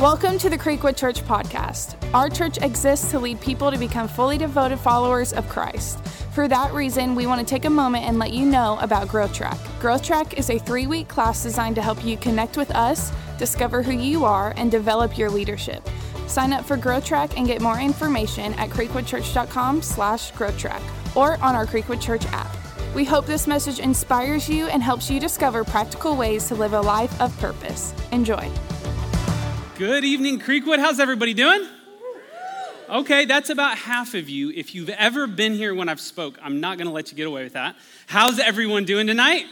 Welcome to the Creekwood Church podcast. Our church exists to lead people to become fully devoted followers of Christ. For that reason, we want to take a moment and let you know about Growth Track. Growth Track is a three week class designed to help you connect with us, discover who you are, and develop your leadership. Sign up for Growth Track and get more information at creekwoodchurch.com slash growthtrack or on our Creekwood Church app. We hope this message inspires you and helps you discover practical ways to live a life of purpose. Enjoy. Good evening, Creekwood. How's everybody doing? Okay, that's about half of you. If you've ever been here when I've spoke, I'm not going to let you get away with that. How's everyone doing tonight?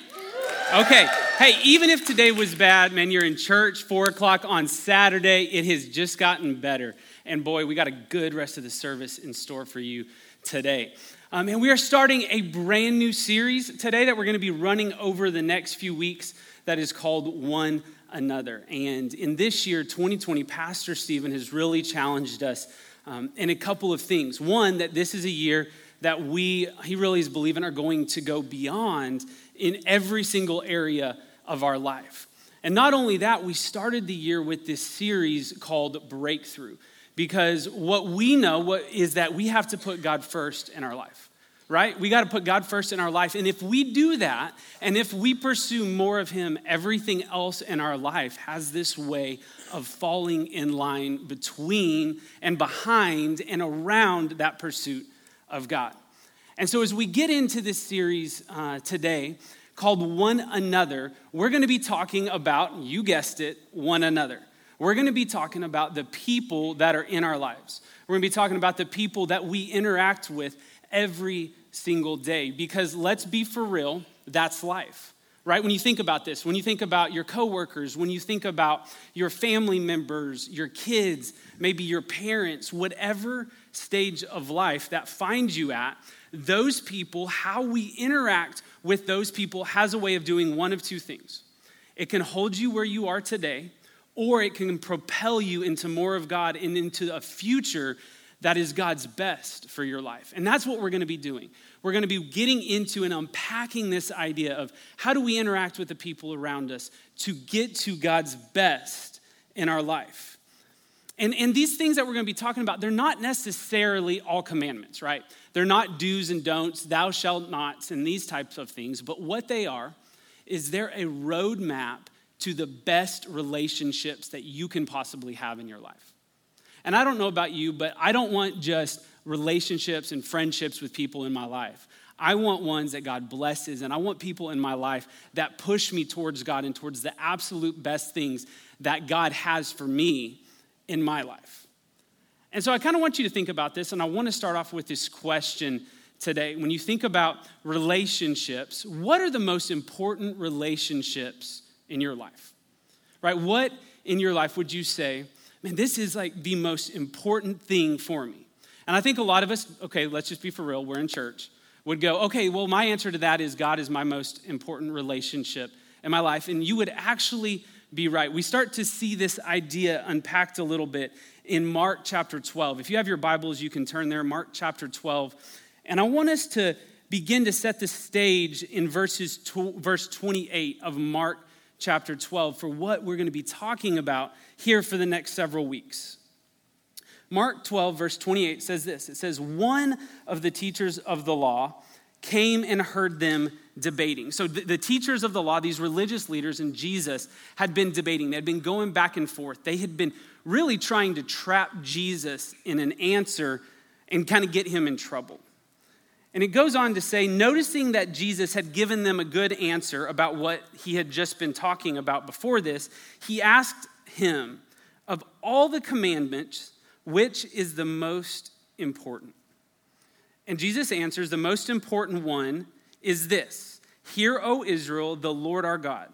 Okay. Hey, even if today was bad, man, you're in church, four o'clock on Saturday. It has just gotten better. And boy, we got a good rest of the service in store for you today. Um, and we are starting a brand new series today that we're going to be running over the next few weeks that is called One another. And in this year, 2020, Pastor Stephen has really challenged us um, in a couple of things. One, that this is a year that we, he really is believing, are going to go beyond in every single area of our life. And not only that, we started the year with this series called Breakthrough, because what we know what, is that we have to put God first in our life right? We got to put God first in our life. And if we do that, and if we pursue more of Him, everything else in our life has this way of falling in line between and behind and around that pursuit of God. And so, as we get into this series uh, today called One Another, we're going to be talking about, you guessed it, one another. We're going to be talking about the people that are in our lives. We're going to be talking about the people that we interact with every single day. Because let's be for real, that's life. Right? When you think about this, when you think about your coworkers, when you think about your family members, your kids, maybe your parents, whatever stage of life that finds you at, those people, how we interact with those people has a way of doing one of two things. It can hold you where you are today, or it can propel you into more of God and into a future that is God's best for your life. And that's what we're going to be doing. We're going to be getting into and unpacking this idea of how do we interact with the people around us to get to God's best in our life. And, and these things that we're going to be talking about, they're not necessarily all commandments, right? They're not do's and don'ts, thou shalt nots, and these types of things. But what they are is they're a roadmap to the best relationships that you can possibly have in your life. And I don't know about you, but I don't want just relationships and friendships with people in my life. I want ones that God blesses, and I want people in my life that push me towards God and towards the absolute best things that God has for me in my life. And so I kind of want you to think about this, and I want to start off with this question today. When you think about relationships, what are the most important relationships in your life? Right? What in your life would you say man, this is like the most important thing for me. And I think a lot of us, okay, let's just be for real, we're in church, would go, okay, well, my answer to that is God is my most important relationship in my life. And you would actually be right. We start to see this idea unpacked a little bit in Mark chapter 12. If you have your Bibles, you can turn there, Mark chapter 12. And I want us to begin to set the stage in verses verse 28 of Mark chapter 12 for what we're going to be talking about here for the next several weeks. Mark 12, verse 28 says this it says, One of the teachers of the law came and heard them debating. So the, the, teachers of the law, these religious leaders and Jesus, had been debating. They had been going back and forth. They had been really trying to trap Jesus in an answer and kind of get him in trouble. And it goes on to say, noticing that Jesus had given them a good answer about what he had just been talking about before this, he asked him, Of all the commandments, which is the most important? And Jesus answers, The most important one is this Hear, O Israel, the Lord our God.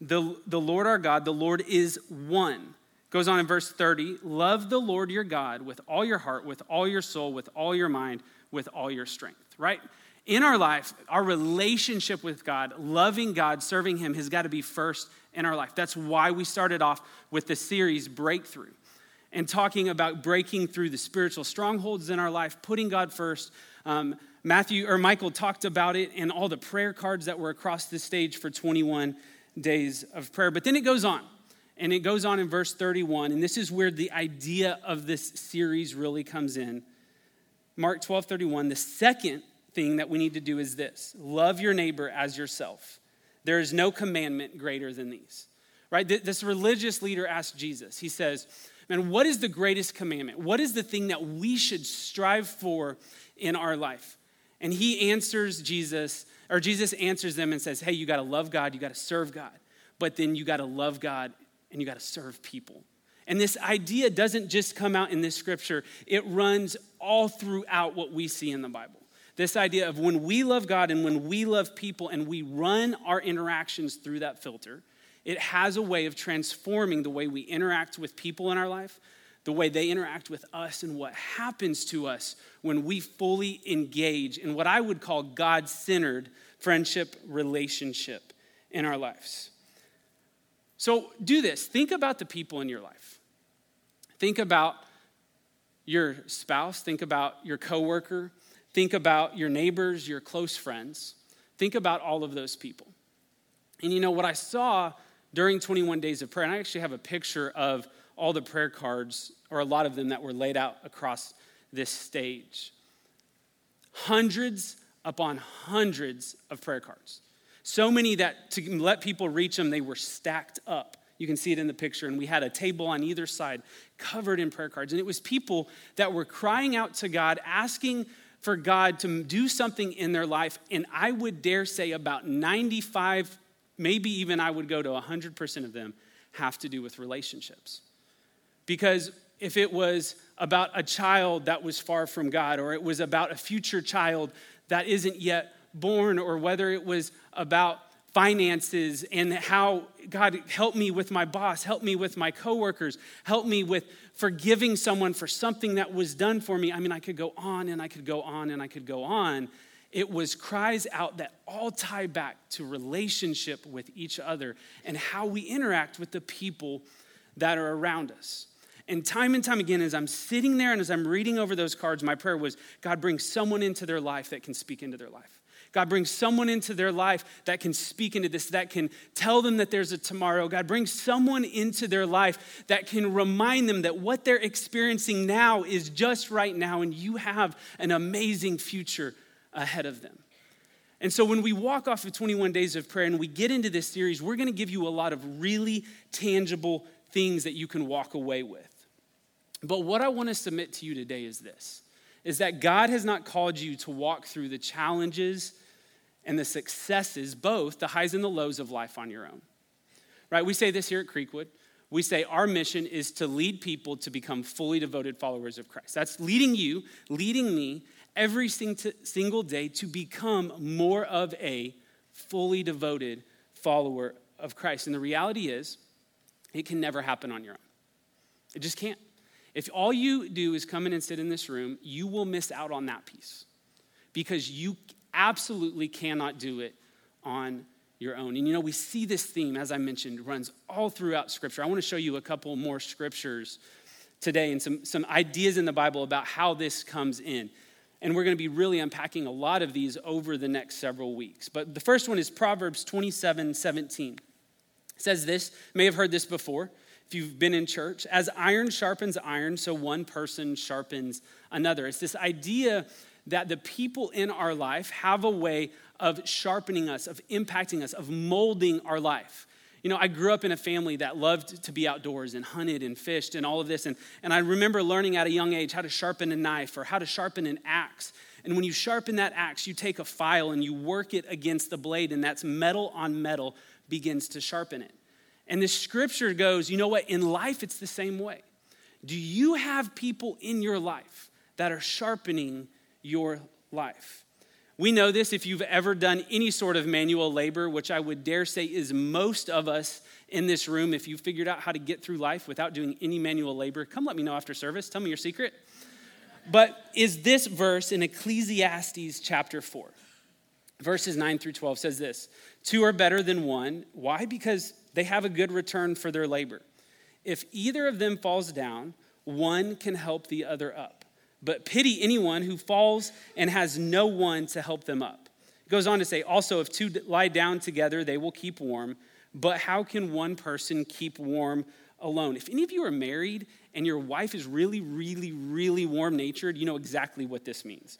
The, the Lord our God, the Lord is one. Goes on in verse 30 Love the Lord your God with all your heart, with all your soul, with all your mind, with all your strength, right? In our life, our relationship with God, loving God, serving Him, has got to be first in our life. That's why we started off with the series Breakthrough and talking about breaking through the spiritual strongholds in our life, putting God first. Um, Matthew or Michael talked about it and all the prayer cards that were across the stage for 21 days of prayer. But then it goes on And it goes on in verse 31, and this is where the idea of this series really comes in. Mark 12 31, the second thing that we need to do is this love your neighbor as yourself. There is no commandment greater than these. Right? This religious leader asked Jesus, he says, Man, what is the greatest commandment? What is the thing that we should strive for in our life? And he answers Jesus, or Jesus answers them and says, Hey, you got to love God, you got to serve God, but then you got to love God and you got to serve people. And this idea doesn't just come out in this scripture, it runs all throughout what we see in the Bible. This idea of when we love God and when we love people and we run our interactions through that filter, it has a way of transforming the way we interact with people in our life, the way they interact with us, and what happens to us when we fully engage in what I would call God centered friendship relationship in our lives. So do this. Think about the people in your life. Think about your spouse, think about your coworker, think about your neighbors, your close friends. Think about all of those people. And you know what I saw during 21 days of prayer, and I actually have a picture of all the prayer cards, or a lot of them that were laid out across this stage. Hundreds upon hundreds of prayer cards. So many that to let people reach them, they were stacked up. You can see it in the picture. And we had a table on either side covered in prayer cards. And it was people that were crying out to God, asking for God to do something in their life. And I would dare say about 95, maybe even I would go to 100% of them, have to do with relationships. Because if it was about a child that was far from God, or it was about a future child that isn't yet born, or whether it was about finances and how God help me with my boss, help me with my coworkers, help me with forgiving someone for something that was done for me. I mean, I could go on and I could go on and I could go on. It was cries out that all tie back to relationship with each other and how we interact with the people that are around us. And time and time again, as I'm sitting there and as I'm reading over those cards, my prayer was God, bring someone into their life that can speak into their life. God, bring someone into their life that can speak into this, that can tell them that there's a tomorrow. God, bring someone into their life that can remind them that what they're experiencing now is just right now, and you have an amazing future ahead of them. And so, when we walk off of 21 days of prayer and we get into this series, we're going to give you a lot of really tangible things that you can walk away with. But what I want to submit to you today is this is that God has not called you to walk through the challenges and the successes, both the highs and the lows of life on your own. Right? We say this here at Creekwood. We say our mission is to lead people to become fully devoted followers of Christ. That's leading you, leading me every single day to become more of a fully devoted follower of Christ. And the reality is, it can never happen on your own. It just can't. If all you do is come in and sit in this room, you will miss out on that piece because you absolutely cannot do it on your own. And you know, we see this theme, as I mentioned, runs all throughout Scripture. I want to show you a couple more scriptures today and some, some ideas in the Bible about how this comes in. And we're going to be really unpacking a lot of these over the next several weeks. But the first one is Proverbs 27 17. It says this, may have heard this before if you've been in church, as iron sharpens iron, so one person sharpens another. It's this idea that the people in our life have a way of sharpening us, of impacting us, of molding our life. You know, I grew up in a family that loved to be outdoors and hunted and fished and all of this. And, and I remember learning at a young age how to sharpen a knife or how to sharpen an axe. And when you sharpen that axe, you take a file and you work it against the blade, and that's metal on metal begins to sharpen it. And the scripture goes, you know what? In life, it's the same way. Do you have people in your life that are sharpening your life? We know this if you've ever done any sort of manual labor, which I would dare say is most of us in this room. If you figured out how to get through life without doing any manual labor, come let me know after service. Tell me your secret. But is this verse in Ecclesiastes chapter 4? Verses 9 through 12 says this Two are better than one. Why? Because they have a good return for their labor. If either of them falls down, one can help the other up. But pity anyone who falls and has no one to help them up. It goes on to say, also, if two lie down together, they will keep warm. But how can one person keep warm alone? If any of you are married and your wife is really, really, really warm natured, you know exactly what this means.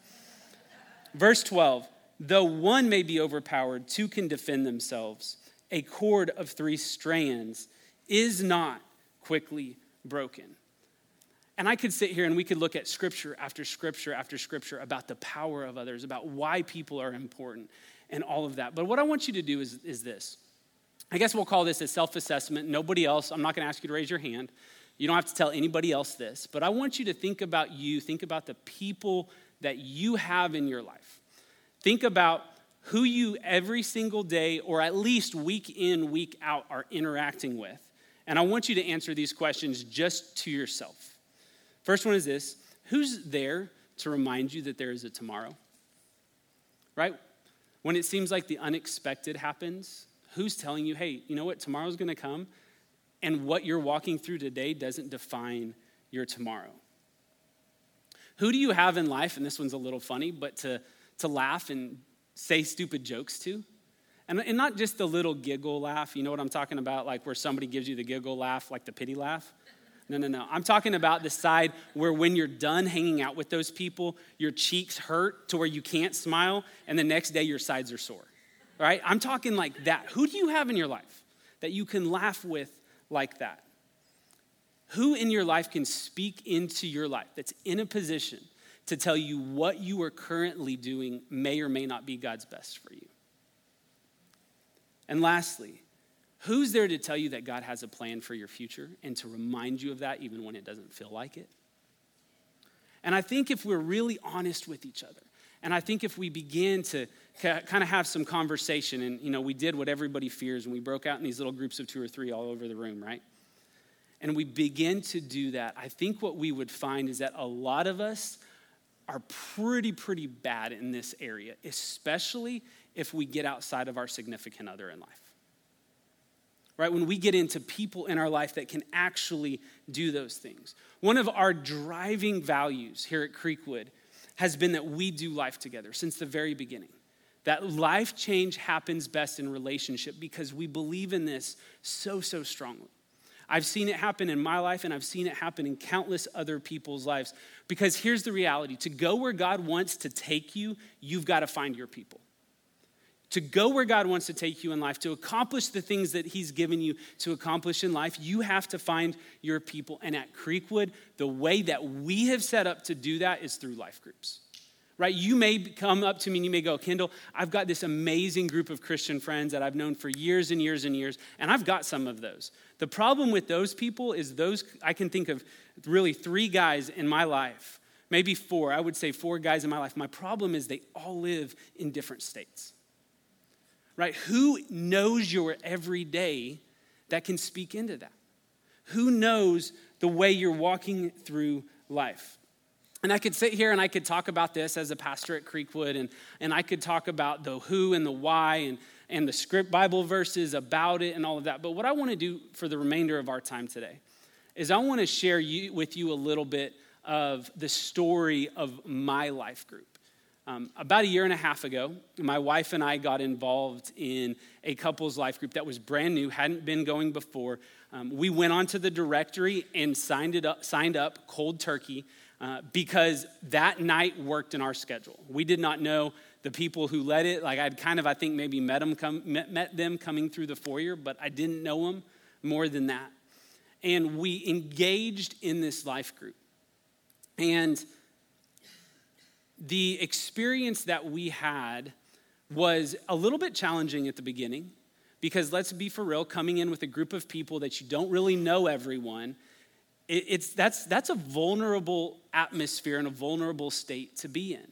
Verse 12 Though one may be overpowered, two can defend themselves. A cord of three strands is not quickly broken. And I could sit here and we could look at scripture after scripture after scripture about the power of others, about why people are important, and all of that. But what I want you to do is, is this. I guess we'll call this a self assessment. Nobody else, I'm not going to ask you to raise your hand. You don't have to tell anybody else this, but I want you to think about you, think about the people that you have in your life. Think about who you every single day, or at least week in, week out, are interacting with. And I want you to answer these questions just to yourself. First one is this Who's there to remind you that there is a tomorrow? Right? When it seems like the unexpected happens, who's telling you, hey, you know what, tomorrow's gonna come, and what you're walking through today doesn't define your tomorrow? Who do you have in life, and this one's a little funny, but to, to laugh and say stupid jokes to? And, and not just the little giggle laugh, you know what I'm talking about, like where somebody gives you the giggle laugh, like the pity laugh. No, no, no. I'm talking about the side where when you're done hanging out with those people, your cheeks hurt to where you can't smile, and the next day your sides are sore. Right? I'm talking like that. Who do you have in your life that you can laugh with like that? Who in your life can speak into your life that's in a position to tell you what you are currently doing may or may not be God's best for you? And lastly, Who's there to tell you that God has a plan for your future and to remind you of that even when it doesn't feel like it? And I think if we're really honest with each other, and I think if we begin to kind of have some conversation, and you know, we did what everybody fears, and we broke out in these little groups of two or three all over the room, right? And we begin to do that, I think what we would find is that a lot of us are pretty, pretty bad in this area, especially if we get outside of our significant other in life right? When we get into people in our life that can actually do those things. One of our driving values here at Creekwood has been that we do life together since the very beginning. That life change happens best in relationship because we believe in this so, so strongly. I've seen it happen in my life and I've seen it happen in countless other people's lives. Because here's the reality to go where God wants to take you, you've got to find your people to go where God wants to take you in life, to accomplish the things that He's given you to accomplish in life, you have to find your people. And at Creekwood, the way that we have set up to do that is through life groups. Right? You may come up to me and you may go, Kendall, I've got this amazing group of Christian friends that I've known for years and years and years, and I've got some of those. The problem with those people is those, I can think of really three guys in my life, maybe four, I would say four guys in my life. My problem is they all live in different states right? Who knows your everyday that can speak into that? Who knows the way you're walking through life? And I could sit here and I could talk about this as a pastor at Creekwood, and, and I could talk about the who and the why and, and the script Bible verses about it and all of that. But what I want to do for the remainder of our time today is I want to share you, with you a little bit of the story of my life group. Um, about a year and a half ago, my wife and I got involved in a couples life group that was brand new, hadn't been going before. Um, we went onto the directory and signed it up, signed up cold turkey uh, because that night worked in our schedule. We did not know the people who led it. Like I'd kind of, I think, maybe met them, come, met, met them coming through the foyer, but I didn't know them more than that. And we engaged in this life group. And the experience that we had was a little bit challenging at the beginning because let's be for real coming in with a group of people that you don't really know everyone it, it's that's that's a vulnerable atmosphere and a vulnerable state to be in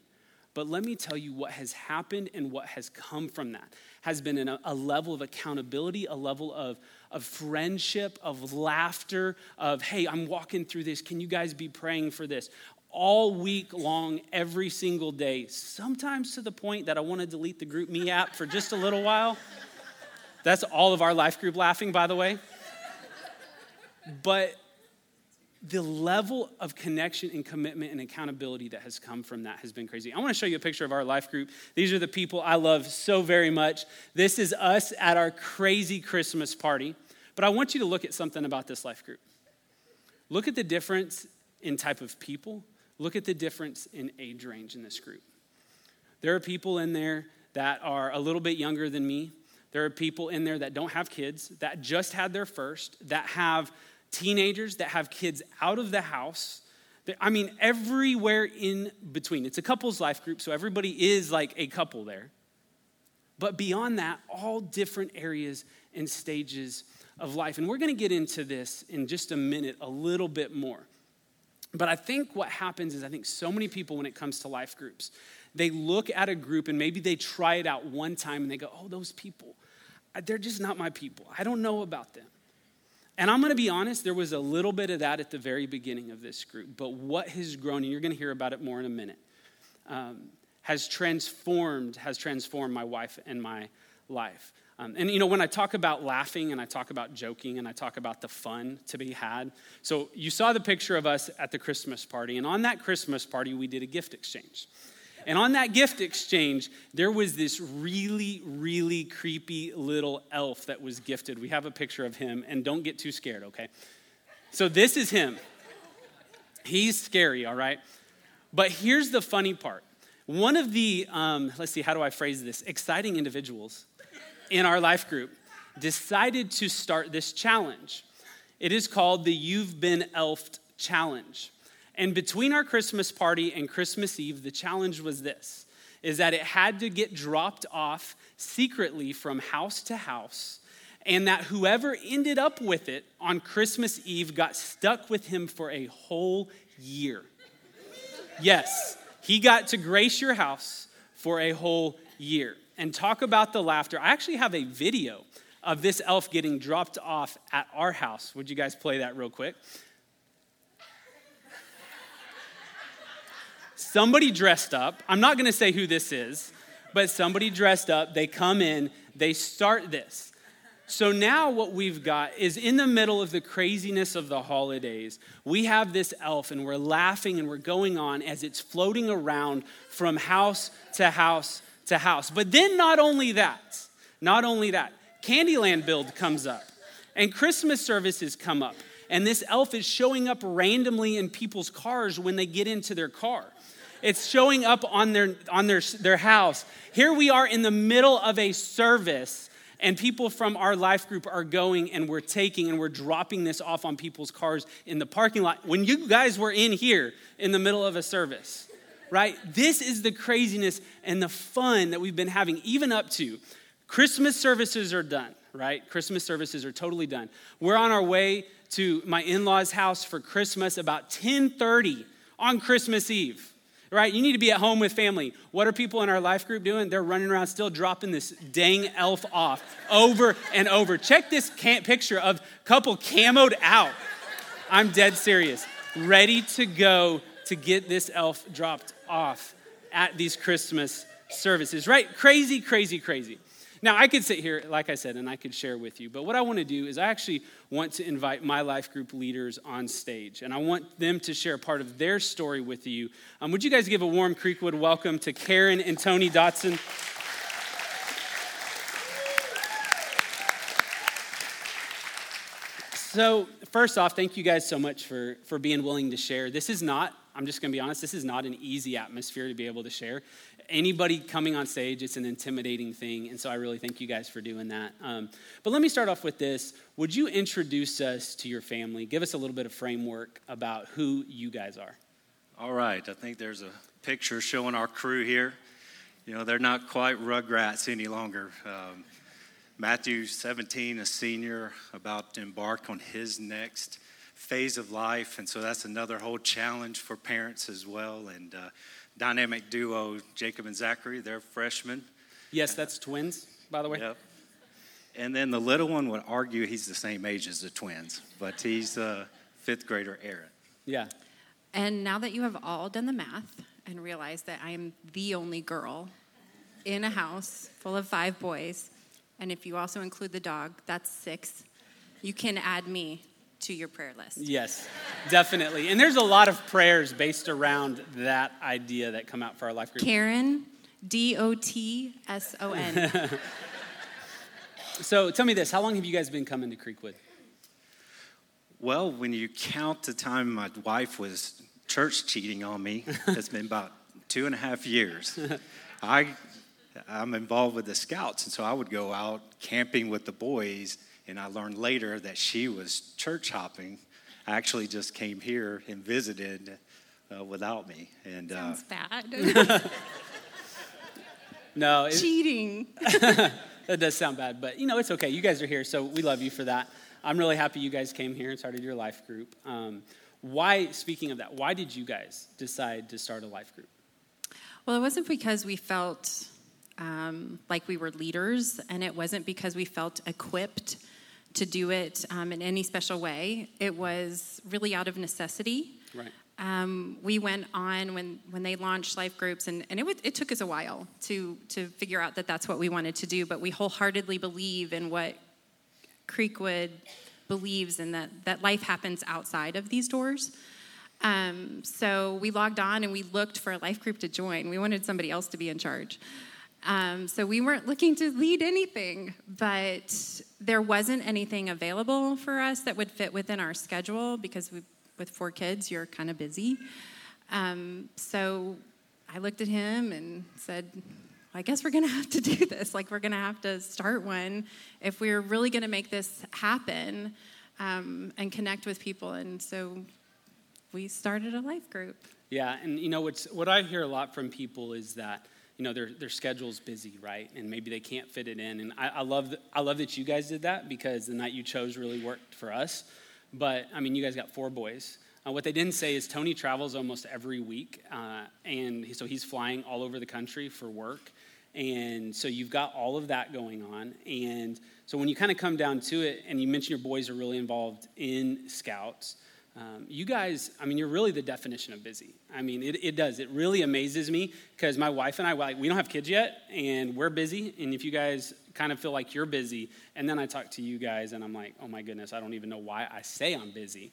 but let me tell you what has happened and what has come from that has been a, a level of accountability a level of of friendship, of laughter, of, hey, I'm walking through this. Can you guys be praying for this? All week long, every single day, sometimes to the point that I want to delete the GroupMe app for just a little while. That's all of our life group laughing, by the way. But the level of connection and commitment and accountability that has come from that has been crazy. I want to show you a picture of our life group. These are the people I love so very much. This is us at our crazy Christmas party. But I want you to look at something about this life group. Look at the difference in type of people, look at the difference in age range in this group. There are people in there that are a little bit younger than me. There are people in there that don't have kids, that just had their first, that have teenagers, that have kids out of the house. I mean, everywhere in between. It's a couples life group, so everybody is like a couple there. But beyond that, all different areas and stages of life. And we're going to get into this in just a minute a little bit more. But I think what happens is, I think so many people, when it comes to life groups, they look at a group and maybe they try it out one time and they go, oh, those people, they're just not my people. I don't know about them. And I'm going to be honest, there was a little bit of that at the very beginning of this group. But what has grown, and you're going to hear about it more in a minute, um, has transformed, has transformed my wife and my life. Um, and you know, when I talk about laughing and I talk about joking and I talk about the fun to be had, so you saw the picture of us at the Christmas party, and on that Christmas party, we did a gift exchange. And on that gift exchange, there was this really, really creepy little elf that was gifted. We have a picture of him, and don't get too scared, okay? So this is him. He's scary, all right? But here's the funny part. One of the, um, let's see, how do I phrase this? Exciting individuals in our life group decided to start this challenge. It is called the You've Been Elfed Challenge. And between our Christmas party and Christmas Eve, the challenge was this is that it had to get dropped off secretly from house to house, and that whoever ended up with it on Christmas Eve got stuck with him for a whole year. Yes, he got to grace your house for a whole year. And talk about the laughter. I actually have a video of this elf getting dropped off at our house. Would you guys play that real quick? somebody dressed up. I'm not going to say who this is, but somebody dressed up. They come in, they start this. So now what we've got is in the middle of the craziness of the holidays, we have this elf and we're laughing and we're going on as it's floating around from house to house to house. But then not only that, not only that, Candyland build comes up and Christmas services come up. And this elf is showing up randomly in people's cars when they get into their car. It's showing up on their, on their, their house. Here we are in the middle of a service, and people from our life group are going and we're taking and we're dropping this off on people's cars in the parking lot when you guys were in here in the middle of a service, right? This is the craziness and the fun that we've been having, even up to Christmas services are done, right? Christmas services are totally done. We're on our way to my in-laws' house for Christmas about 10:30 on Christmas Eve right? You need to be at home with family. What are people in our life group doing? They're running around still dropping this dang elf off over and over. Check this picture of couple camoed out. I'm dead serious. Ready to go to get this elf dropped off at these Christmas services, right? Crazy, crazy, crazy. Now, I could sit here, like I said, and I could share with you, but what I want to do is I actually want to invite my life group leaders on stage, and I want them to share part of their story with you. Um, would you guys give a warm Creekwood welcome to Karen and Tony Dotson? So, first off, thank you guys so much for, for being willing to share. This is not, I'm just gonna be honest, this is not an easy atmosphere to be able to share anybody coming on stage, it's an intimidating thing. And so I really thank you guys for doing that. Um, but let me start off with this. Would you introduce us to your family? Give us a little bit of framework about who you guys are. All right. I think there's a picture showing our crew here. You know, they're not quite rugrats any longer. Um, Matthew, 17, a senior, about to embark on his next phase of life. And so that's another whole challenge for parents as well. And uh, dynamic duo, Jacob and Zachary. They're freshmen. Yes, that's twins, by the way. Yep. And then the little one would argue he's the same age as the twins, but he's a fifth grader Aaron. Yeah. And now that you have all done the math and realized that I am the only girl in a house full of five boys, and if you also include the dog, that's six, you can add me to your prayer list. Yes, definitely. And there's a lot of prayers based around that idea that come out for our life group. Karen, D O T S O N. So tell me this how long have you guys been coming to Creekwood? Well, when you count the time my wife was church cheating on me, it's been about two and a half years. I, I'm involved with the scouts, and so I would go out camping with the boys, and I learned later that she was church hopping. I actually just came here and visited uh, without me, and uh, Sounds bad. No, it, Cheating. that does sound bad, but you know, it's okay. You guys are here, so we love you for that. I'm really happy you guys came here and started your life group. Um, why, speaking of that, why did you guys decide to start a life group? Well, it wasn't because we felt um, like we were leaders, and it wasn't because we felt equipped to do it um, in any special way. It was really out of necessity. Right. Um, we went on when, when they launched life groups, and, and it, would, it took us a while to, to figure out that that's what we wanted to do, but we wholeheartedly believe in what Creekwood believes in that, that life happens outside of these doors. Um, so we logged on and we looked for a life group to join. We wanted somebody else to be in charge. Um, so we weren't looking to lead anything, but there wasn't anything available for us that would fit within our schedule because we, with four kids, you're kind of busy. Um, so I looked at him and said, I guess we're going to have to do this. Like, we're going to have to start one if we're really going to make this happen um, and connect with people. And so we started a life group. Yeah, and you know what's what I hear a lot from people is that you know their their schedule's busy, right? And maybe they can't fit it in. And I, I love that, I love that you guys did that because the night you chose really worked for us. But I mean, you guys got four boys. Uh, what they didn't say is Tony travels almost every week, uh, and he- so he's flying all over the country for work. And so you've got all of that going on. And so when you kind of come down to it, and you mentioned your boys are really involved in scouts, um, you guys, I mean, you're really the definition of busy. I mean, it, it does. It really amazes me because my wife and I, like, we don't have kids yet, and we're busy. And if you guys kind of feel like you're busy, and then I talk to you guys, and I'm like, oh my goodness, I don't even know why I say I'm busy.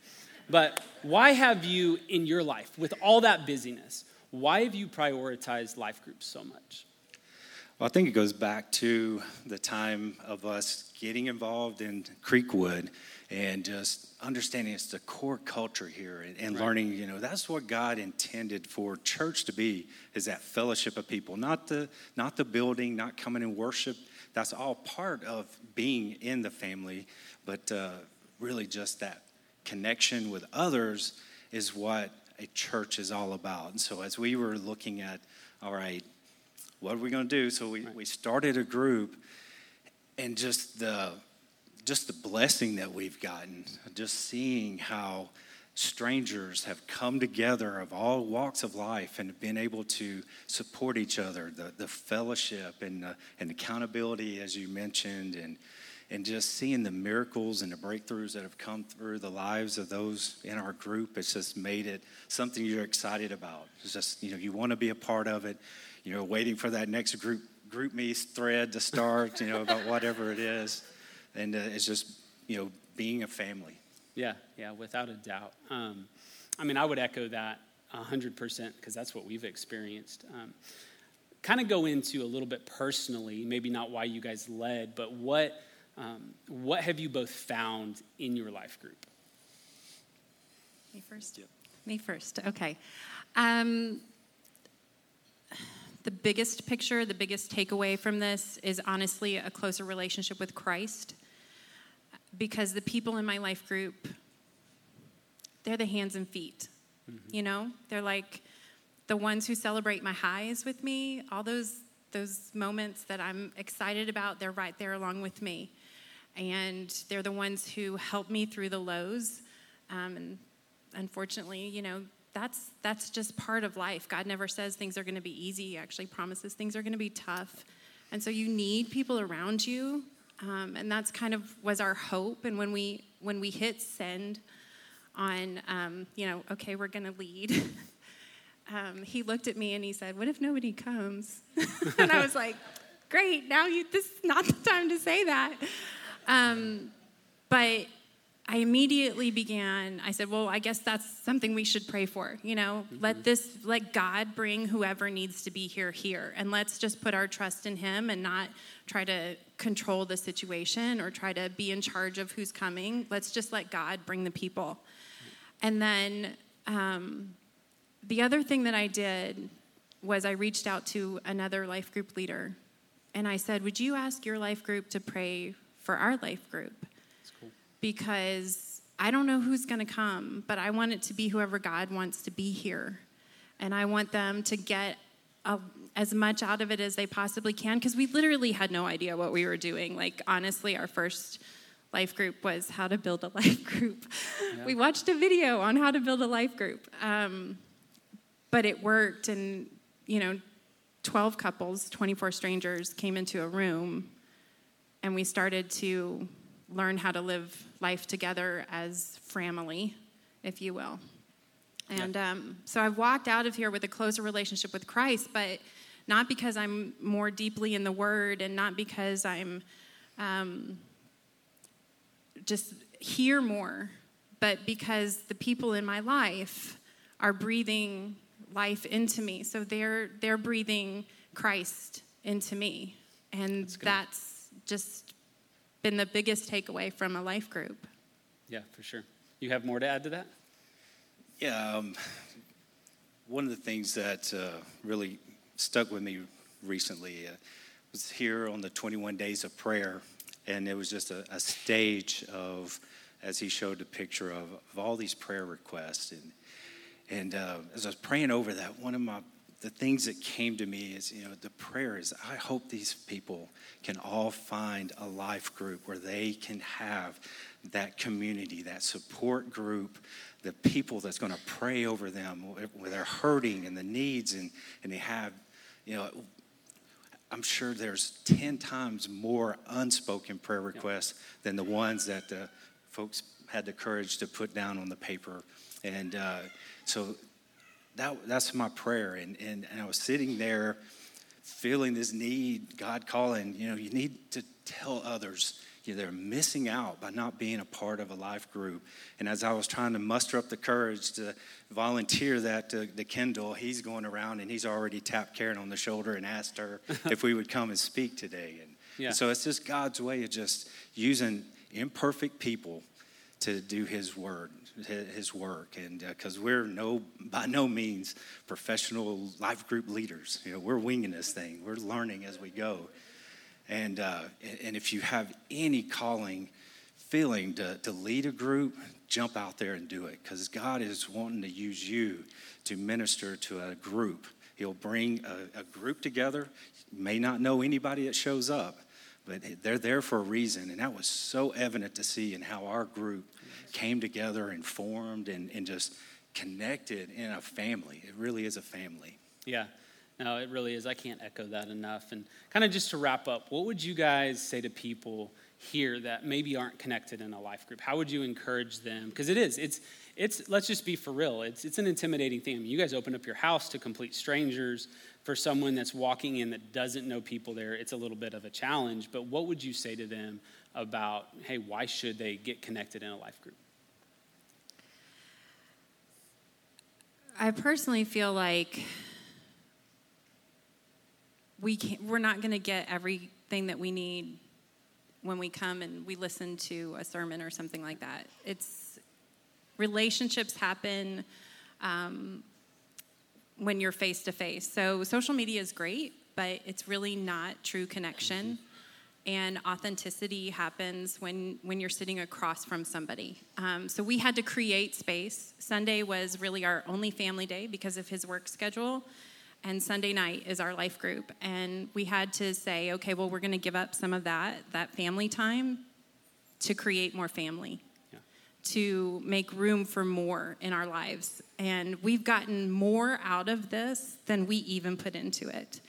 But why have you in your life, with all that busyness, why have you prioritized life groups so much? Well, I think it goes back to the time of us getting involved in Creekwood and just understanding it's the core culture here and, and learning, you know, that's what God intended for church to be, is that fellowship of people, not the not the building, not coming and worship. That's all part of being in the family, but uh, really just that connection with others is what a church is all about. And so as we were looking at, all right, what are we going to do? So we, we started a group, and just the just the blessing that we've gotten, just seeing how strangers have come together of all walks of life and been able to support each other, the, the fellowship and, and accountability, as you mentioned, and, and just seeing the miracles and the breakthroughs that have come through the lives of those in our group. It's just made it something you're excited about. It's just, you know, you want to be a part of it. You know, waiting for that next group GroupMe thread to start, you know, about whatever it is. And uh, it's just, you know, being a family. Yeah, yeah, without a doubt. Um, I mean, I would echo that 100% because that's what we've experienced. Um, kind of go into a little bit personally, maybe not why you guys led, but what, um, what have you both found in your life group? Me first? Me first, okay. Um, the biggest picture, the biggest takeaway from this is honestly a closer relationship with Christ. Because the people in my life group, they're the hands and feet. You know, they're like the ones who celebrate my highs with me, all those those moments that I'm excited about, they're right there along with me. And they're the ones who help me through the lows. Um, and unfortunately, you know, that's that's just part of life. God never says things are going to be easy. He actually promises things are going to be tough. And so you need people around you. Um, and that's kind of was our hope. And when we when we hit send on, um, you know, okay, we're going to lead. um, he looked at me and he said, "What if nobody comes?" and I was like, "Great, now you. This is not the time to say that." Um, but I immediately began, I said, well, I guess that's something we should pray for. You know, mm-hmm. let this, let God bring whoever needs to be here, here. And let's just put our trust in Him and not try to control the situation or try to be in charge of who's coming. Let's just let God bring the people. And then um, the other thing that I did was I reached out to another life group leader and I said, Would you ask your life group to pray for our life group? because I don't know who's going to come, but I want it to be whoever God wants to be here. And I want them to get a, as much out of it as they possibly can because we literally had no idea what we were doing. Like, honestly, our first life group was how to build a life group. Yeah. We watched a video on how to build a life group. Um, but it worked, and, you know, 12 couples, 24 strangers came into a room, and we started to learn how to live life together as family, if you will. And um, so I've walked out of here with a closer relationship with Christ, but not because I'm more deeply in the Word and not because I'm um, just here more, but because the people in my life are breathing life into me. So they're they're breathing Christ into me, and that's, that's just been the biggest takeaway from a life group. Yeah, for sure. You have more to add to that? Yeah, um, one of the things that uh, really stuck with me recently uh, was here on the 21 days of prayer, and it was just a, a stage of, as he showed the picture of, of all these prayer requests. And, and uh, as I was praying over that, one of my the things that came to me is, you know, the prayer is I hope these people can all find a life group where they can have that community, that support group, the people that's going to pray over them where they're hurting and the needs, and, and they have, you know, I'm sure there's 10 times more unspoken prayer requests than the ones that the folks had the courage to put down on the paper. And uh, so that, that's my prayer. And, and, and I was sitting there feeling this need, God calling, you know, you need to tell others they're missing out by not being a part of a life group. And as I was trying to muster up the courage to volunteer that to, to Kendall, he's going around and he's already tapped Karen on the shoulder and asked her if we would come and speak today. And, yeah. and so it's just God's way of just using imperfect people to do His word, His work, and because uh, we're no by no means professional life group leaders. You know, we're winging this thing. We're learning as we go, and uh, and if you have any calling, feeling to to lead a group, jump out there and do it because God is wanting to use you to minister to a group. He'll bring a, a group together. You may not know anybody that shows up, but they're there for a reason. And that was so evident to see in how our group came together and formed and, and just connected in a family. It really is a family. Yeah. No, it really is. I can't echo that enough. And kind of just to wrap up, what would you guys say to people here that maybe aren't connected in a life group? How would you encourage them? Because it is. It's it's let's just be for real. It's it's an intimidating thing. I mean, you guys open up your house to complete strangers for someone that's walking in that doesn't know people there, it's a little bit of a challenge. But what would you say to them about, hey, why should they get connected in a life group? I personally feel like we can't, we're not going to get everything that we need when we come and we listen to a sermon or something like that. It's relationships happen um, when you're face to face. So social media is great, but it's really not true connection. And authenticity happens when, when you're sitting across from somebody. Um, so we had to create space. Sunday was really our only family day because of his work schedule. And Sunday night is our life group. And we had to say, okay, well, we're going to give up some of that, that family time to create more family to make room for more in our lives. And we've gotten more out of this than we even put into it.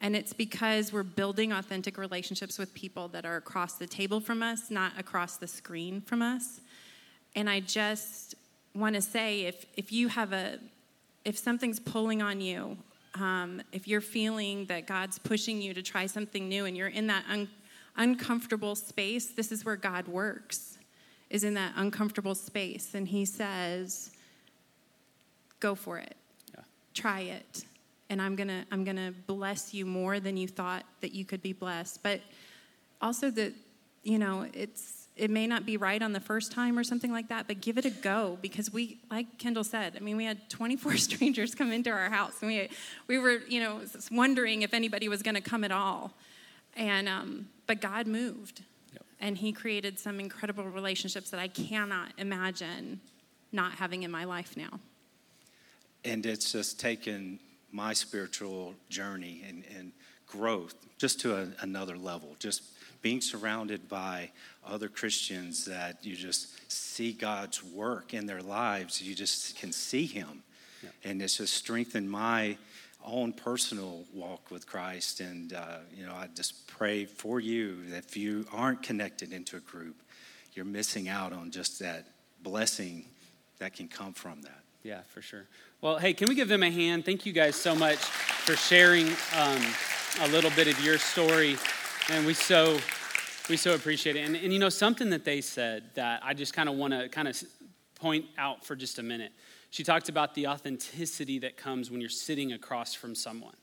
And it's because we're building authentic relationships with people that are across the table from us, not across the screen from us. And I just want to say if, if you have a, if something's pulling on you, um, if you're feeling that God's pushing you to try something new and you're in that un- uncomfortable space, this is where God works is in that uncomfortable space and he says, Go for it. Yeah. Try it. And I'm gonna I'm gonna bless you more than you thought that you could be blessed. But also that, you know, it's it may not be right on the first time or something like that, but give it a go because we, like Kendall said, I mean, we had 24 strangers come into our house and we, we were, you know, wondering if anybody was going to come at all. And, um, but God moved yep. and He created some incredible relationships that I cannot imagine not having in my life now. And it's just taken my spiritual journey and, and growth just to a, another level. Just being surrounded by other Christians that you just see God's work in their lives, you just can see Him. Yeah. And it's just strengthened my own personal walk with Christ. And, uh, you know, I just pray for you that if you aren't connected into a group, you're missing out on just that blessing that can come from that. Yeah, for sure. Well, hey, can we give them a hand? Thank you guys so much for sharing um, a little bit of your story. And we so we so appreciate it. And, and you know, something that they said that I just kind of want to kind of point out for just a minute. She talked about the authenticity that comes when you're sitting across from someone.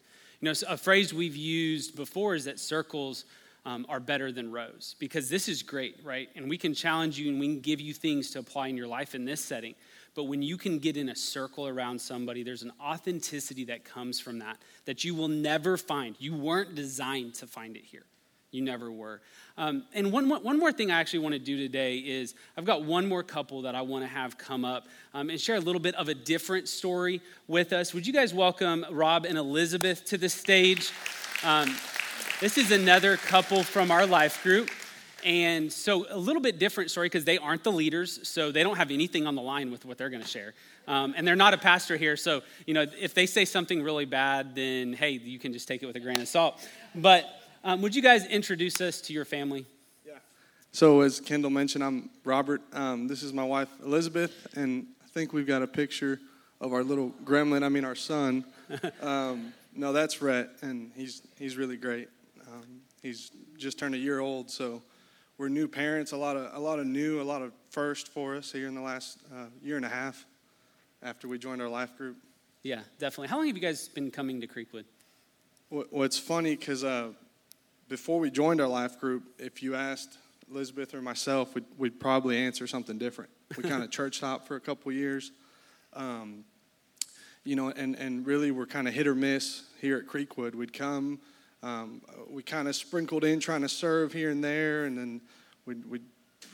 You know, a phrase we've used before is that circles um, are better than rows because this is great, right? And we can challenge you and we can give you things to apply in your life in this setting. But when you can get in a circle around somebody, there's an authenticity that comes from that that you will never find. You weren't designed to find it here. You never were. Um, and one, one more thing I actually want to do today is I've got one more couple that I want to have come up um, and share a little bit of a different story with us. Would you guys welcome Rob and Elizabeth to the stage? Um, this is another couple from our life group. And so, a little bit different story because they aren't the leaders, so they don't have anything on the line with what they're going to share. Um, and they're not a pastor here, so you know if they say something really bad, then hey, you can just take it with a grain of salt. But um, would you guys introduce us to your family? Yeah. So, as Kendall mentioned, I'm Robert. Um, this is my wife, Elizabeth, and I think we've got a picture of our little gremlin, I mean, our son. Um, no, that's Rhett, and he's, he's really great. Um, he's just turned a year old, so we're new parents, a lot of, a lot of new, a lot of first for us here in the last uh, year and a half after we joined our life group. Yeah, definitely. How long have you guys been coming to Creekwood? What's funny, because uh, before we joined our life group, if you asked Elizabeth or myself, we'd, we'd probably answer something different. We kind of church hopped for a couple years. Um, you know, and, and really we're kind of hit or miss here at Creekwood. We'd come, um, we kind of sprinkled in trying to serve here and there, and then we'd, we'd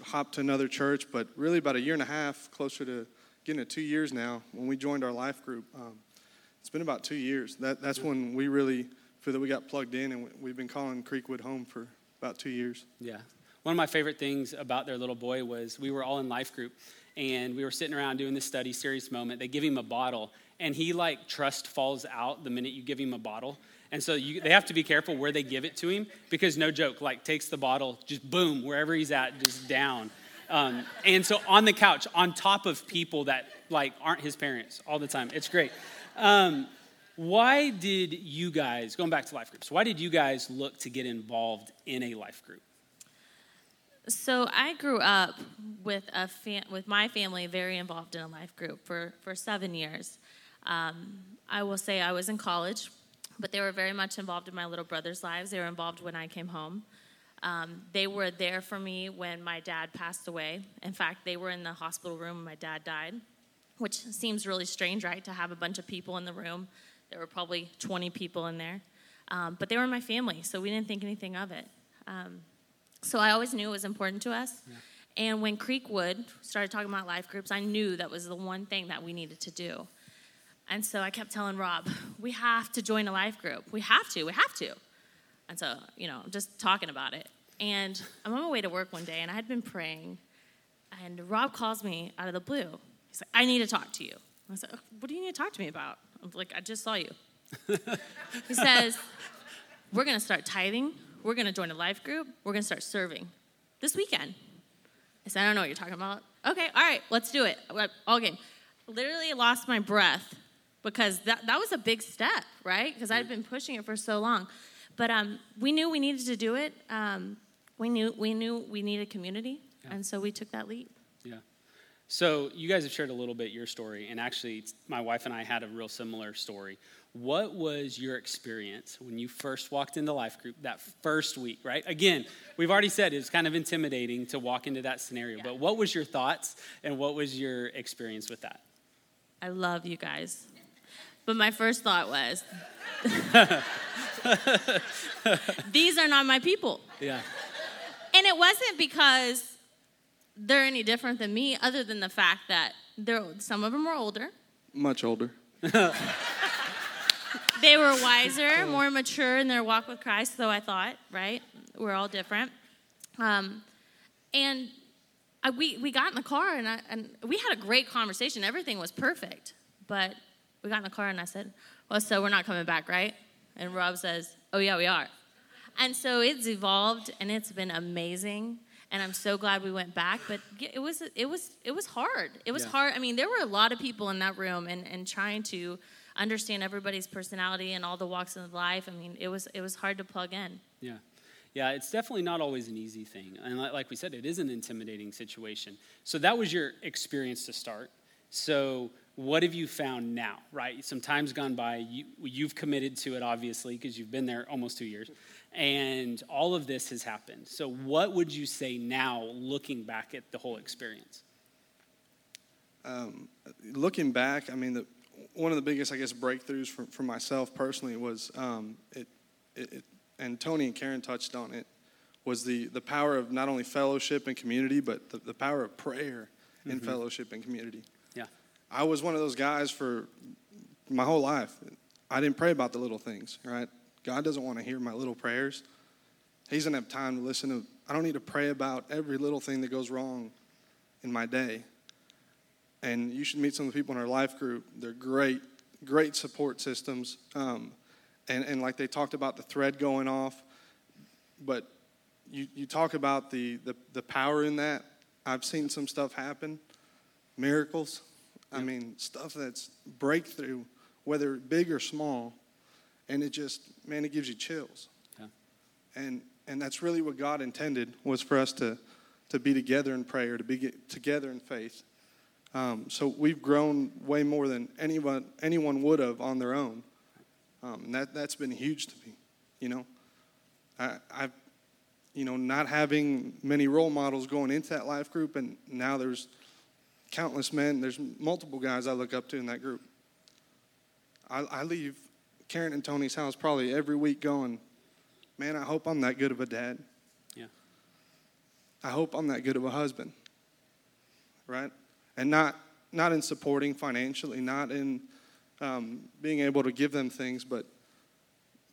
hop to another church. But really, about a year and a half, closer to getting to two years now, when we joined our life group, um, it's been about two years. That, that's when we really feel that we got plugged in, and we've been calling Creekwood home for about two years. Yeah. One of my favorite things about their little boy was we were all in life group, and we were sitting around doing this study serious moment. They give him a bottle, and he like trust falls out the minute you give him a bottle. And so you, they have to be careful where they give it to him because no joke, like takes the bottle, just boom, wherever he's at, just down. Um, and so on the couch, on top of people that like aren't his parents all the time. It's great. Um, why did you guys, going back to life groups, why did you guys look to get involved in a life group? So I grew up with a fam- with my family very involved in a life group for, for seven years. Um, I will say I was in college, but they were very much involved in my little brother's lives. They were involved when I came home. Um, they were there for me when my dad passed away. In fact, they were in the hospital room when my dad died, which seems really strange, right? To have a bunch of people in the room there were probably 20 people in there. Um, but they were my family, so we didn't think anything of it. Um, so I always knew it was important to us. Yeah. And when Creekwood started talking about life groups, I knew that was the one thing that we needed to do. And so I kept telling Rob, we have to join a life group. We have to, we have to. And so, you know, just talking about it. And I'm on my way to work one day, and I had been praying, and Rob calls me out of the blue. He's like, I need to talk to you. I said, What do you need to talk to me about? I'm like, I just saw you. he says, We're going to start tithing. We're going to join a life group. We're going to start serving this weekend. I said, I don't know what you're talking about. Okay, all right, let's do it. All game. Literally lost my breath because that, that was a big step, right? Because I'd been pushing it for so long. But um, we knew we needed to do it. Um, we knew we knew we needed community, yeah. and so we took that leap. So, you guys have shared a little bit your story, and actually, my wife and I had a real similar story. What was your experience when you first walked into life group that first week, right? Again, we've already said it's kind of intimidating to walk into that scenario, yeah. but what was your thoughts and what was your experience with that? I love you guys. But my first thought was, these are not my people. Yeah. And it wasn't because they're any different than me, other than the fact that they're some of them are older. Much older. they were wiser, more mature in their walk with Christ, though I thought, right? We're all different. Um, and I, we, we got in the car and, I, and we had a great conversation. Everything was perfect. But we got in the car and I said, Well, so we're not coming back, right? And Rob says, Oh, yeah, we are. And so it's evolved and it's been amazing and I'm so glad we went back. But it was it was it was hard. It was yeah. hard. I mean, there were a lot of people in that room, and and trying to understand everybody's personality and all the walks of life. I mean, it was it was hard to plug in. Yeah. Yeah, it's definitely not always an easy thing. And like we said, it is an intimidating situation. So that was your experience to start. So what have you found now, right? Some time's gone by. You, you've committed to it, obviously, because you've been there almost two years and all of this has happened. So, what would you say now, looking back at the whole experience? Um, looking back, I mean, the, one of the biggest, I guess, breakthroughs for, for myself personally was um, it, it, it, and Tony and Karen touched on it, was the, the power of not only fellowship and community, but the, the power of prayer in mm-hmm. fellowship and community. Yeah. I was one of those guys for my whole life. I didn't pray about the little things, right? God doesn't want to hear my little prayers. He doesn't have time to listen to, I don't need to pray about every little thing that goes wrong in my day. And you should meet some of the people in our life group. They're great, great support systems. Um, and, and like they talked about the thread going off, but you, you talk about the, the, the power in that. I've seen some stuff happen, miracles. I mean, stuff that's breakthrough, whether big or small and it just man it gives you chills. Yeah. and and that's really what god intended was for us to to be together in prayer to be together in faith. Um, so we've grown way more than anyone anyone would have on their own. Um, and that that's been huge to me you know? I, i've you know not having many role models going into that life group and now there's countless men there's multiple guys i look up to in that group. I, I leave Karen and Tony's house probably every week going, man, I hope I'm that good of a dad. Yeah. I hope I'm that good of a husband. Right? And not not in supporting financially, not in um, being able to give them things, but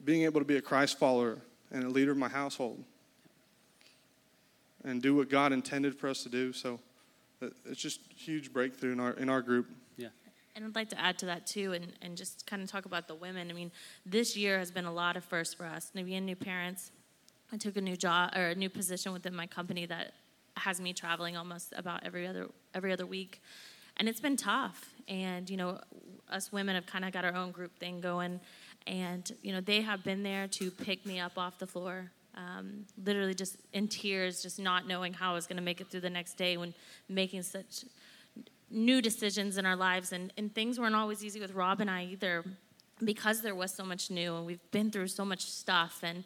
being able to be a Christ follower and a leader of my household and do what God intended for us to do. So it's just huge breakthrough in our in our group. And I'd like to add to that too, and, and just kind of talk about the women. I mean, this year has been a lot of firsts for us. Being new parents, I took a new job or a new position within my company that has me traveling almost about every other every other week, and it's been tough. And you know, us women have kind of got our own group thing going, and you know, they have been there to pick me up off the floor. Um, literally just in tears, just not knowing how I was going to make it through the next day when making such new decisions in our lives, and, and things weren't always easy with Rob and I either because there was so much new and we've been through so much stuff and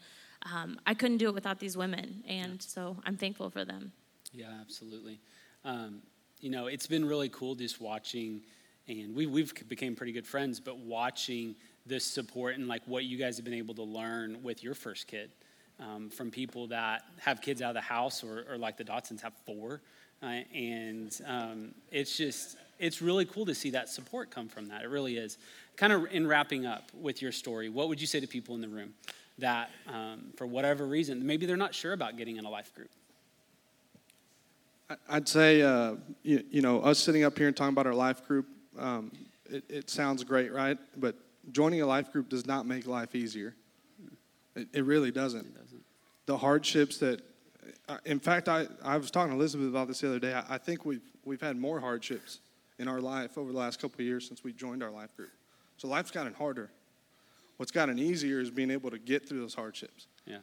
um, i couldn't do it without these women and yeah. so i'm thankful for them yeah absolutely um, you know it's been really cool just watching and we, we've became pretty good friends but watching this support and like what you guys have been able to learn with your first kid um, from people that have kids out of the house or, or like the dotsons have four uh, and um, it's just, it's really cool to see that support come from that. It really is. Kind of in wrapping up with your story, what would you say to people in the room that, um, for whatever reason, maybe they're not sure about getting in a life group? I'd say, uh, you, you, know, us sitting up here and talking about our life group, um, it, it, sounds great, right? But joining a life group does not make life easier. It, it really doesn't. It doesn't. The hardships that in fact, I, I was talking to Elizabeth about this the other day. I, I, think we've, we've had more hardships in our life over the last couple of years since we joined our life group. So life's gotten harder. What's gotten easier is being able to get through those hardships. Yeah.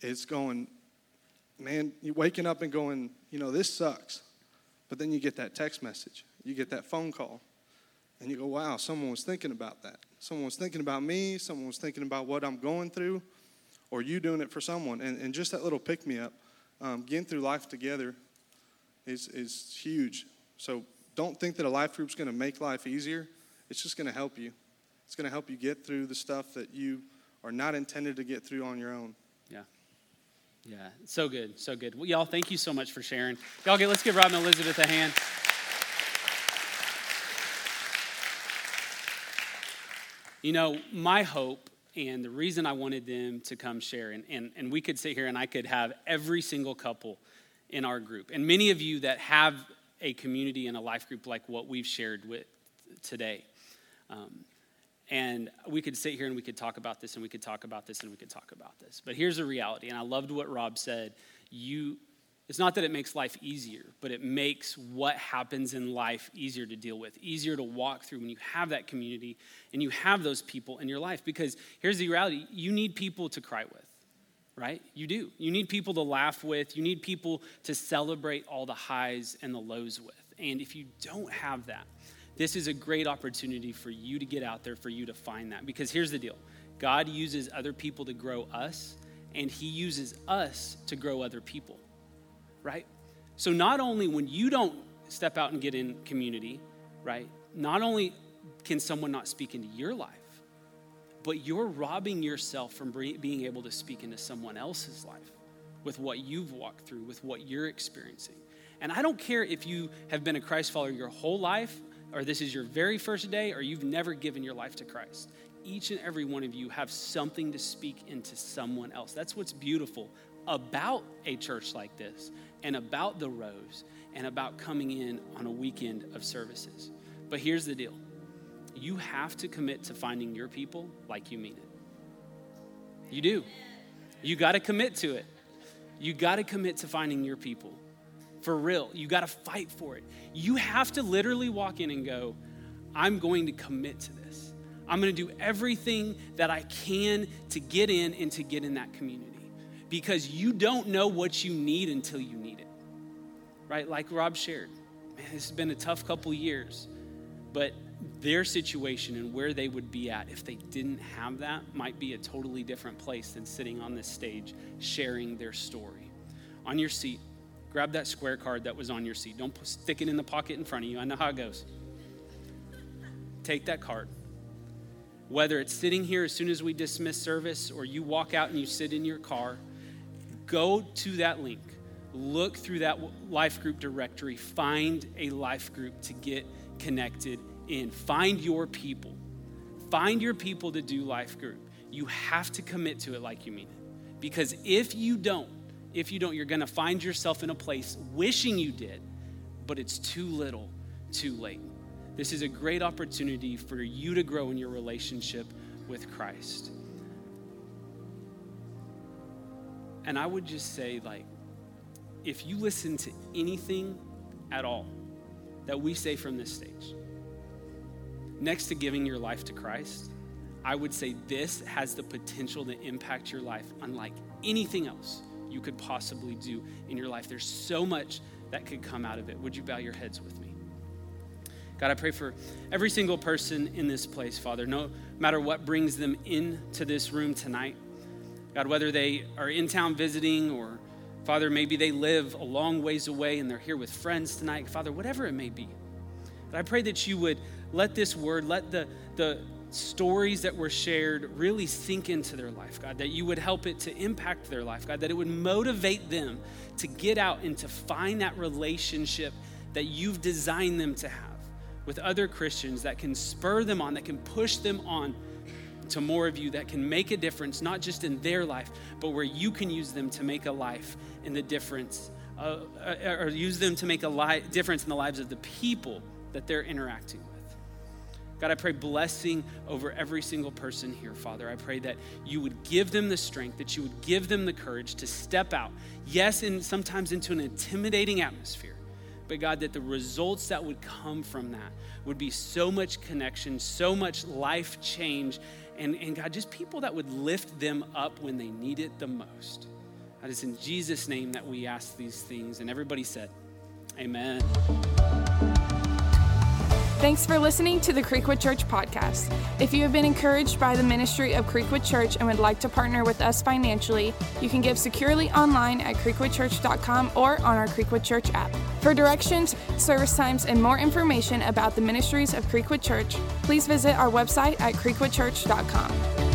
It's going, man, you waking up and going, you know, this sucks, But then you get that text message, you get that phone call, and you go, wow, someone was thinking about that. Someone was thinking about me, someone was thinking about what I'm going through, or you doing it for someone. And, and just that little pick me up, um, getting through life together is, is huge. So don't think that a life group's going to make life easier. It's just going to help you. It's going to help you get through the stuff that you are not intended to get through on your own. Yeah. Yeah. So good. So good. Well, y'all, thank you so much for sharing. Y'all get, let's give Rob and Elizabeth a hand. You know, my hope and the reason I wanted them to come share, and, and, and we could sit here and I could have every single couple in our group, and many of you that have a community and a life group like what we've shared with today. Um, and we could sit here and we could talk about this and we could talk about this and we could talk about this. But here's the reality, and I loved what Rob said. You it's not that it makes life easier, but it makes what happens in life easier to deal with, easier to walk through when you have that community and you have those people in your life. Because here's the reality you need people to cry with, right? You do. You need people to laugh with, you need people to celebrate all the highs and the lows with. And if you don't have that, this is a great opportunity for you to get out there, for you to find that. Because here's the deal God uses other people to grow us, and He uses us to grow other people right? So not only when you don't step out and get in community, right? Not only can someone not speak into your life, but you're robbing yourself from being able to speak into someone else's life with what you've walked through, with what you're experiencing. And I don't care if you have been a Christ follower your whole life, or this is your very first day, or you've never given your life to Christ. Each and every one of you have something to speak into someone else. That's what's beautiful about a church like this and about the rows and about coming in on a weekend of services. But here's the deal you have to commit to finding your people like you mean it. You do. You got to commit to it. You got to commit to finding your people. For real. You got to fight for it. You have to literally walk in and go, I'm going to commit to this. I'm going to do everything that I can to get in and to get in that community because you don't know what you need until you. Right? Like Rob shared, man, this has been a tough couple years, but their situation and where they would be at if they didn't have that might be a totally different place than sitting on this stage sharing their story. On your seat, grab that square card that was on your seat. Don't stick it in the pocket in front of you. I know how it goes. Take that card. Whether it's sitting here as soon as we dismiss service or you walk out and you sit in your car, go to that link, look through that life group directory, find a life group to get connected in. Find your people. Find your people to do life group. You have to commit to it like you mean it. Because if you don't, if you don't, you're going to find yourself in a place wishing you did, but it's too little, too late. This is a great opportunity for you to grow in your relationship with Christ. And I would just say, like, if you listen to anything at all that we say from this stage, next to giving your life to Christ, I would say this has the potential to impact your life unlike anything else you could possibly do in your life. There's so much that could come out of it. Would you bow your heads with me? God, I pray for every single person in this place, Father, no matter what brings them into this room tonight. God, whether they are in town visiting or, Father, maybe they live a long ways away and they're here with friends tonight, Father, whatever it may be. But I pray that you would let this word, let the, the stories that were shared really sink into their life, God, that you would help it to impact their life, God, that it would motivate them to get out and to find that relationship that you've designed them to have with other Christians that can spur them on, that can push them on to more of you that can make a difference, not just in their life, but where you can use them to make a life in the difference, uh, uh, or use them to make a li- difference in the lives of the people that they're interacting with. God, I pray blessing over every single person here, Father. I pray that you would give them the strength, that you would give them the courage to step out, yes, and sometimes into an intimidating atmosphere, but God, that the results that would come from that would be so much connection, so much life change, and, and God, just people that would lift them up when they need it the most. God, it's in Jesus' name that we ask these things. And everybody said, Amen. Thanks for listening to the Creekwood Church podcast. If you have been encouraged by the ministry of Creekwood Church and would like to partner with us financially, you can give securely online at creekwoodchurch.com or on our Creekwood Church app. For directions, service times, and more information about the ministries of Creekwood Church, please visit our website at creekwoodchurch.com.